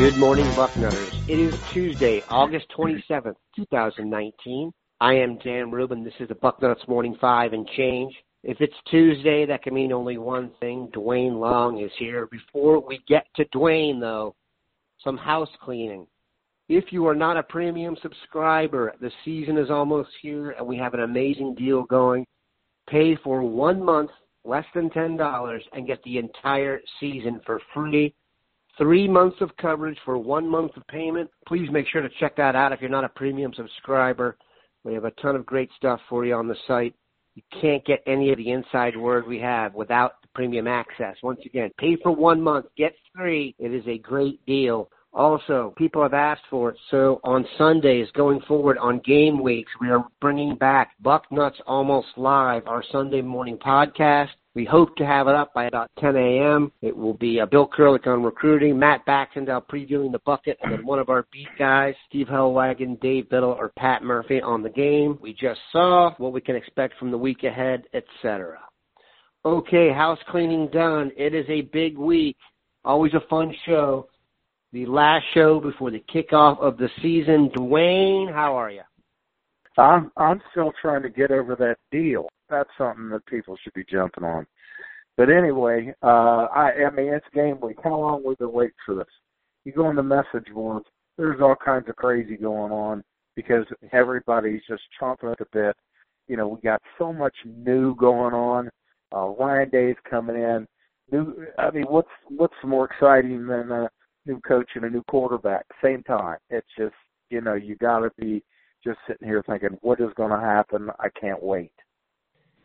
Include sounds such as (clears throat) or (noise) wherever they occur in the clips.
Good morning, Bucknutters. It is Tuesday, August 27th, 2019. I am Dan Rubin. This is the Bucknuts Morning Five and Change. If it's Tuesday, that can mean only one thing. Dwayne Long is here. Before we get to Dwayne, though, some house cleaning. If you are not a premium subscriber, the season is almost here and we have an amazing deal going. Pay for one month, less than $10, and get the entire season for free three months of coverage for one month of payment. Please make sure to check that out if you're not a premium subscriber. We have a ton of great stuff for you on the site. You can't get any of the inside word we have without the premium access. Once again, pay for one month, get three. It is a great deal. Also, people have asked for it. So on Sundays going forward on game weeks, we are bringing back Bucknuts Almost Live, our Sunday morning podcast. We hope to have it up by about 10 a.m. It will be uh, Bill Kurelic on recruiting, Matt Baxendale previewing the bucket, and then one of our beat guys, Steve Helwagen, Dave Biddle, or Pat Murphy on the game. We just saw what we can expect from the week ahead, etc. Okay, house cleaning done. It is a big week. Always a fun show. The last show before the kickoff of the season. Dwayne, how are you? I'm I'm still trying to get over that deal that's something that people should be jumping on. But anyway, uh, I, I mean, it's game week. How long we've been waiting for this? You go on the message boards, there's all kinds of crazy going on because everybody's just chomping at the bit. You know, we got so much new going on. Uh, Ryan Day's coming in. New, I mean, what's what's more exciting than a new coach and a new quarterback? Same time. It's just, you know, you got to be just sitting here thinking, what is going to happen? I can't wait.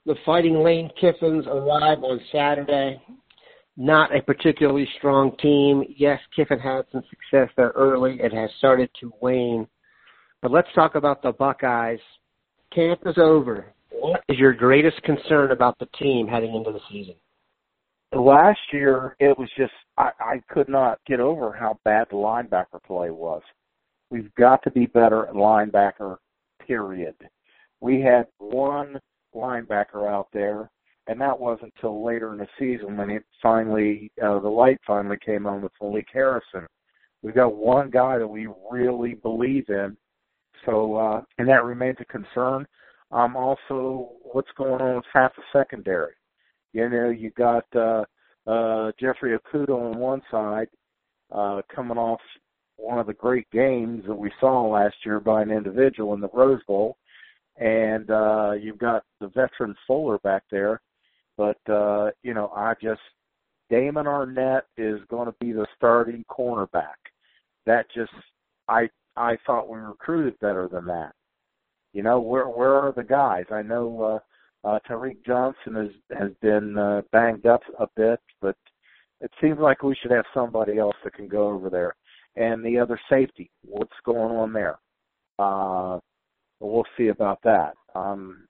The Fighting Lane Kiffins arrive on Saturday. Not a particularly strong team. Yes, Kiffin had some success there early. It has started to wane. But let's talk about the Buckeyes. Camp is over. What is your greatest concern about the team heading into the season? Last year, it was just I, I could not get over how bad the linebacker play was. We've got to be better at linebacker. Period. We had one linebacker out there, and that wasn't until later in the season when it finally uh, the light finally came on with Malik Harrison. We've got one guy that we really believe in, so uh, and that remains a concern. Um, also, what's going on with half the secondary? You know, you got uh, uh, Jeffrey Okudah on one side, uh, coming off one of the great games that we saw last year by an individual in the Rose Bowl and uh, you've got the veteran Fuller back there. But uh, you know, I just Damon Arnette is going to be the starting cornerback. That just I I thought we recruited better than that. You know, where where are the guys? I know uh, Tariq Johnson has has been uh, banged up a bit, but it seems like we should have somebody else that can go over there. And the other safety, what's going on there? Uh, we'll see about that. Um,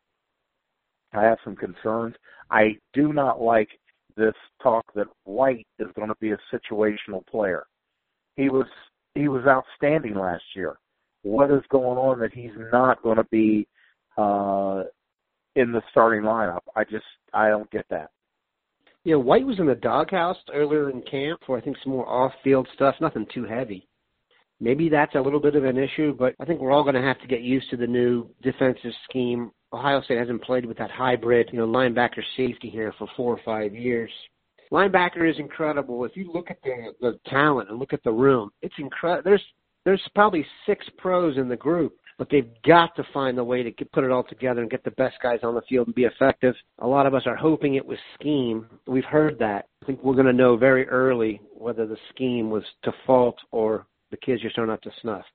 I have some concerns. I do not like this talk that White is going to be a situational player. He was he was outstanding last year. What is going on that he's not going to be uh, in the starting lineup? I just I don't get that. Yeah, White was in the doghouse earlier in camp for I think some more off-field stuff. Nothing too heavy. Maybe that's a little bit of an issue, but I think we're all going to have to get used to the new defensive scheme. Ohio State hasn't played with that hybrid, you know, linebacker safety here for four or five years. Linebacker is incredible. If you look at the the talent and look at the room, it's incredible. There's there's probably six pros in the group, but they've got to find a way to put it all together and get the best guys on the field and be effective. A lot of us are hoping it was scheme. We've heard that. I think we're going to know very early whether the scheme was to fault or the kids just aren't up to snuff.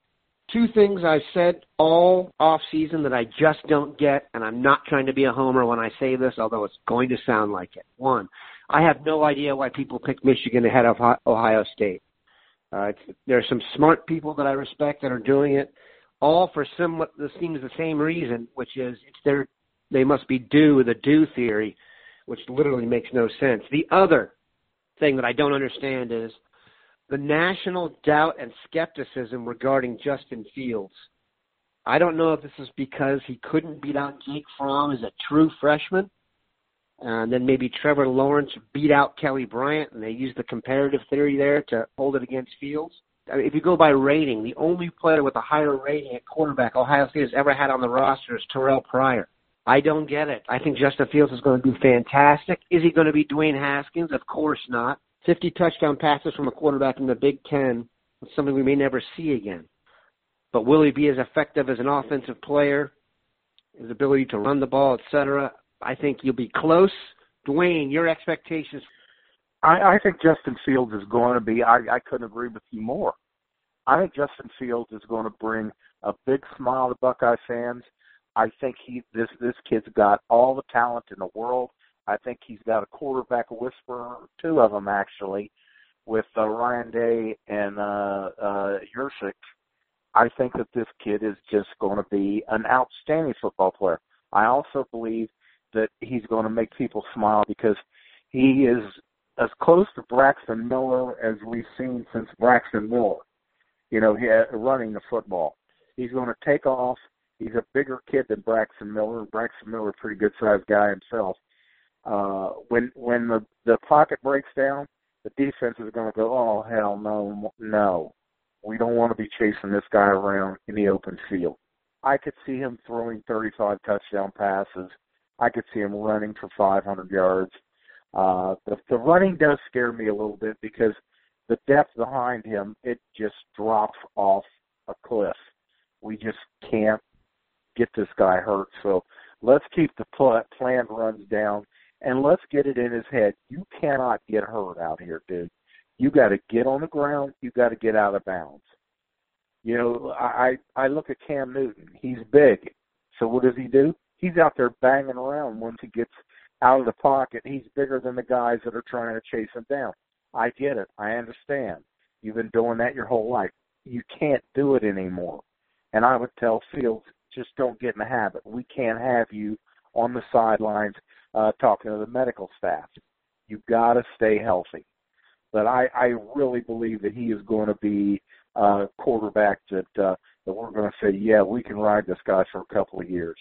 Two things I've said all off season that I just don't get, and I'm not trying to be a homer when I say this, although it's going to sound like it. One, I have no idea why people pick Michigan ahead of Ohio State. Uh, there are some smart people that I respect that are doing it, all for somewhat this seems the same reason, which is it's their they must be due a due theory, which literally makes no sense. The other thing that I don't understand is the national doubt and skepticism regarding Justin Fields. I don't know if this is because he couldn't beat out Jake Fromm as a true freshman, and then maybe Trevor Lawrence beat out Kelly Bryant, and they used the comparative theory there to hold it against Fields. I mean, if you go by rating, the only player with a higher rating at quarterback Ohio State has ever had on the roster is Terrelle Pryor. I don't get it. I think Justin Fields is going to do fantastic. Is he going to be Dwayne Haskins? Of course not. 50 touchdown passes from a quarterback in the Big Ten is something we may never see again. But will he be as effective as an offensive player? His ability to run the ball, etc. I think you'll be close. Dwayne, your expectations? I, I think Justin Fields is going to be. I, I couldn't agree with you more. I think Justin Fields is going to bring a big smile to Buckeye fans. I think he this this kid's got all the talent in the world. I think he's got a quarterback whisperer, two of them actually, with uh, Ryan Day and uh, uh, Yurcich. I think that this kid is just going to be an outstanding football player. I also believe that he's going to make people smile because he is as close to Braxton Miller as we've seen since Braxton Miller. You know, uh, running the football. He's going to take off. He's a bigger kid than Braxton Miller. Braxton Miller, pretty good sized guy himself. Uh, when when the the pocket breaks down, the defense is going to go, oh hell no, no, we don't want to be chasing this guy around in the open field. I could see him throwing 35 touchdown passes. I could see him running for 500 yards. Uh, the, the running does scare me a little bit because the depth behind him, it just drops off a cliff. We just can't get this guy hurt. So let's keep the pl- planned runs down and let's get it in his head. You cannot get hurt out here, dude. You got to get on the ground. You got to get out of bounds. You know, I I look at Cam Newton. He's big. So what does he do? He's out there banging around once he gets out of the pocket. He's bigger than the guys that are trying to chase him down. I get it. I understand. You've been doing that your whole life. You can't do it anymore. And I would tell Fields, just don't get in the habit. We can't have you on the sidelines uh, talking to the medical staff. You've got to stay healthy. But I, I really believe that he is going to be a quarterback that uh, that we're going to say, yeah, we can ride this guy for a couple of years.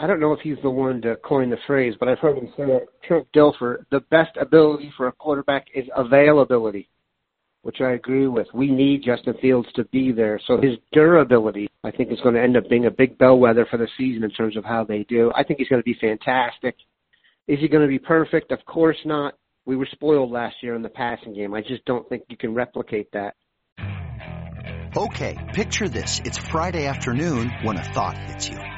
I don't know if he's the one to coin the phrase, but I've heard him say it. Trent Dilfer, the best ability for a quarterback is availability, which I agree with. We need Justin Fields to be there. So his durability, I think, is going to end up being a big bellwether for the season in terms of how they do. I think he's going to be fantastic. Is he going to be perfect? Of course not. We were spoiled last year in the passing game. I just don't think you can replicate that. Okay, picture this. It's Friday afternoon when a thought hits you.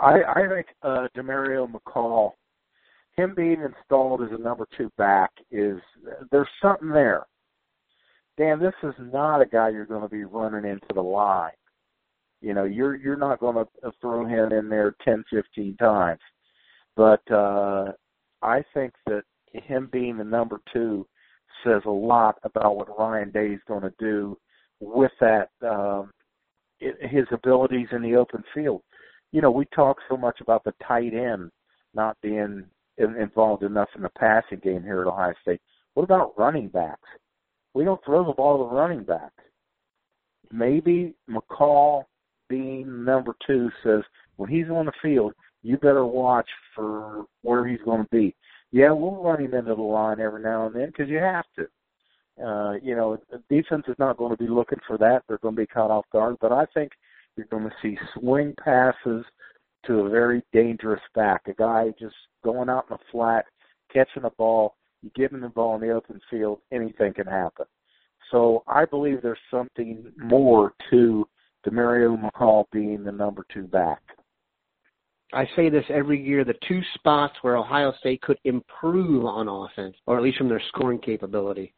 I, I think uh, Demario McCall, him being installed as a number two back is there's something there. Dan, this is not a guy you're going to be running into the line. You know, you're you're not going to throw him in there 10, 15 times. But uh, I think that him being the number two says a lot about what Ryan Day is going to do with that um, his abilities in the open field you know, we talk so much about the tight end not being involved enough in the passing game here at Ohio State. What about running backs? We don't throw the ball to the running backs. Maybe McCall being number two says when he's on the field, you better watch for where he's going to be. Yeah, we'll run him into the line every now and then because you have to. Uh, you know, defense is not going to be looking for that. They're going to be caught off guard. But I think – you're going to see swing passes to a very dangerous back, a guy just going out in the flat, catching a ball. You give him the ball in the open field, anything can happen. So I believe there's something more to Demario McCall being the number two back. I say this every year the two spots where Ohio State could improve on offense, or at least from their scoring capability,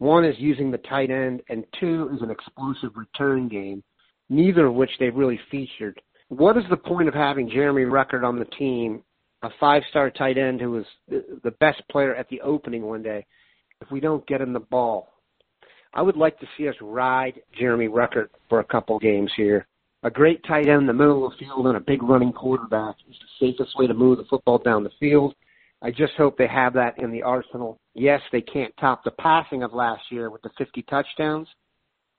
One is using the tight end, and two is an explosive return game, neither of which they've really featured. What is the point of having Jeremy Ruckert on the team, a five-star tight end who was the best player at the opening one day, if we don't get him the ball? I would like to see us ride Jeremy Ruckert for a couple games here. A great tight end in the middle of the field and a big running quarterback is the safest way to move the football down the field. I just hope they have that in the arsenal. Yes, they can't top the passing of last year with the 50 touchdowns,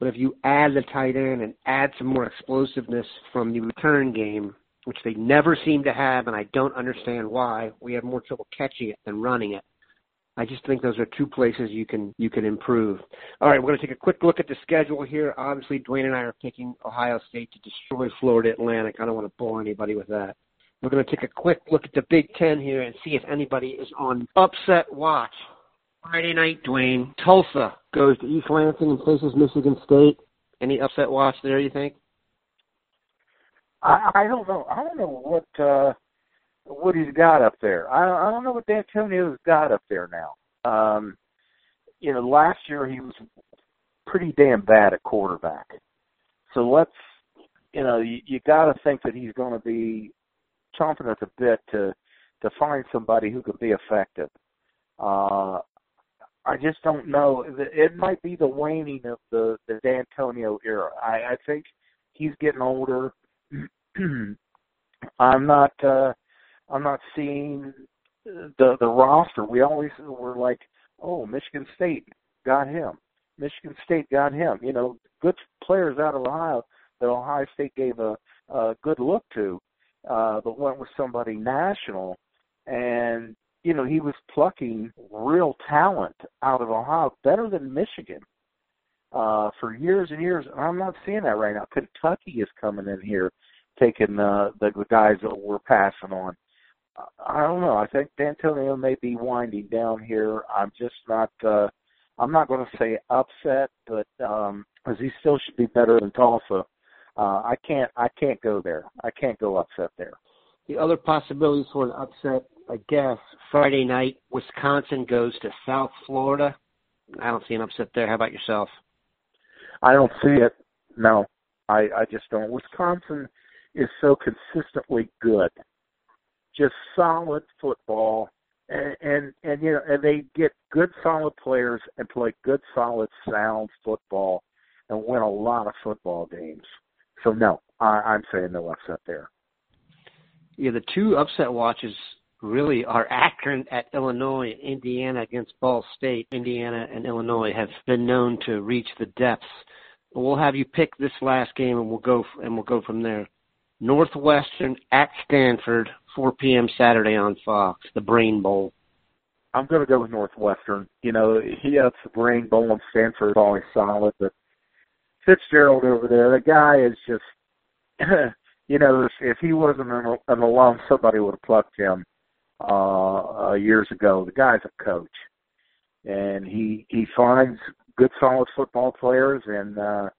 but if you add the tight end and add some more explosiveness from the return game, which they never seem to have, and I don't understand why, we have more trouble catching it than running it. I just think those are two places you can you can improve. All right, we're going to take a quick look at the schedule here. Obviously, Dwayne and I are picking Ohio State to destroy Florida Atlantic. I don't want to bore anybody with that. We're going to take a quick look at the Big Ten here and see if anybody is on upset watch. Friday night, Dwayne. Tulsa goes to East Lansing and faces Michigan State. Any upset watch there? You think? I, I don't know. I don't know what uh, what he's got up there. I, I don't know what Dantonio's got up there now. Um, you know, last year he was pretty damn bad at quarterback. So let's, you know, you, you got to think that he's going to be chomping at the bit to to find somebody who can be effective. Uh, I just don't know. It might be the waning of the the Dantonio era. I, I think he's getting older. (clears throat) I'm not. uh I'm not seeing the the roster. We always were like, oh, Michigan State got him. Michigan State got him. You know, good players out of Ohio that Ohio State gave a, a good look to, uh, but went with somebody national. And you know, he was plucking real talent out of Ohio, better than Michigan uh, for years and years. And I'm not seeing that right now. Kentucky is coming in here, taking uh, the, the guys that we're passing on. I don't know. I think Dantonio may be winding down here. I'm just not. uh I'm not going to say upset, but um he still should be better than Tulsa. Uh, I can't. I can't go there. I can't go upset there. The other possibilities for an upset, I guess, Friday night, Wisconsin goes to South Florida. I don't see an upset there. How about yourself? I don't see it. No, I I just don't. Wisconsin is so consistently good just solid football, and and, and you know, and they get good solid players and play good solid sound football, and win a lot of football games. So no, I, I'm saying no upset there. Yeah, the two upset watches really are Akron at Illinois, Indiana against Ball State. Indiana and Illinois have been known to reach the depths. We'll have you pick this last game, and we'll go and we'll go from there. Northwestern at Stanford, 4 p.m. Saturday on Fox, the Brain Bowl. I'm going to go with Northwestern. You know, he has the Brain Bowl and Stanford is always solid, but Fitzgerald over there, the guy is just, (clears throat) you know, if, he wasn't an alum, somebody would have plucked him uh, uh, years ago. The guy's a coach, and he he finds good, solid football players and uh,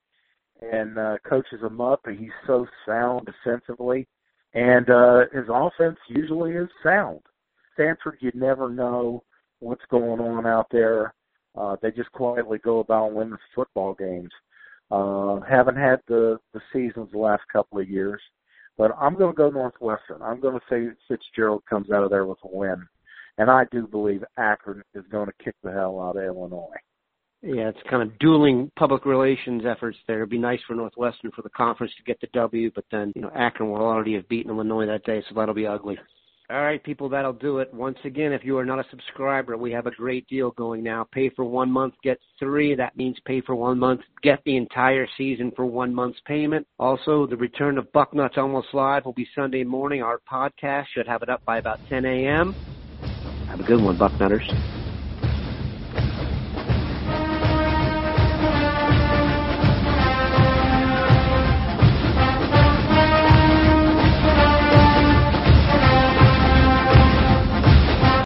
and uh, coaches them up. And he's so sound defensively and uh, his offense usually is sound. Stanford, you never know what's going on out there. Uh, they just quietly go about winning football games. Uh, haven't had the the seasons the last couple of years, but I'm going to go Northwestern. I'm going to say Fitzgerald comes out of there with a win, and I do believe Akron is going to kick the hell out of Illinois. Yeah, it's kind of dueling public relations efforts there. It'd be nice for Northwestern for the conference to get the W, but then, you know, Akron will already have beaten Illinois that day, so that'll be ugly. All right, people, that'll do it. Once again, if you are not a subscriber, we have a great deal going now. Pay for one month, get three. That means pay for one month, get the entire season for one month's payment. Also, the return of Bucknuts Almost Live will be Sunday morning. Our podcast should have it up by about 10 a.m. Have a good one, Bucknutters.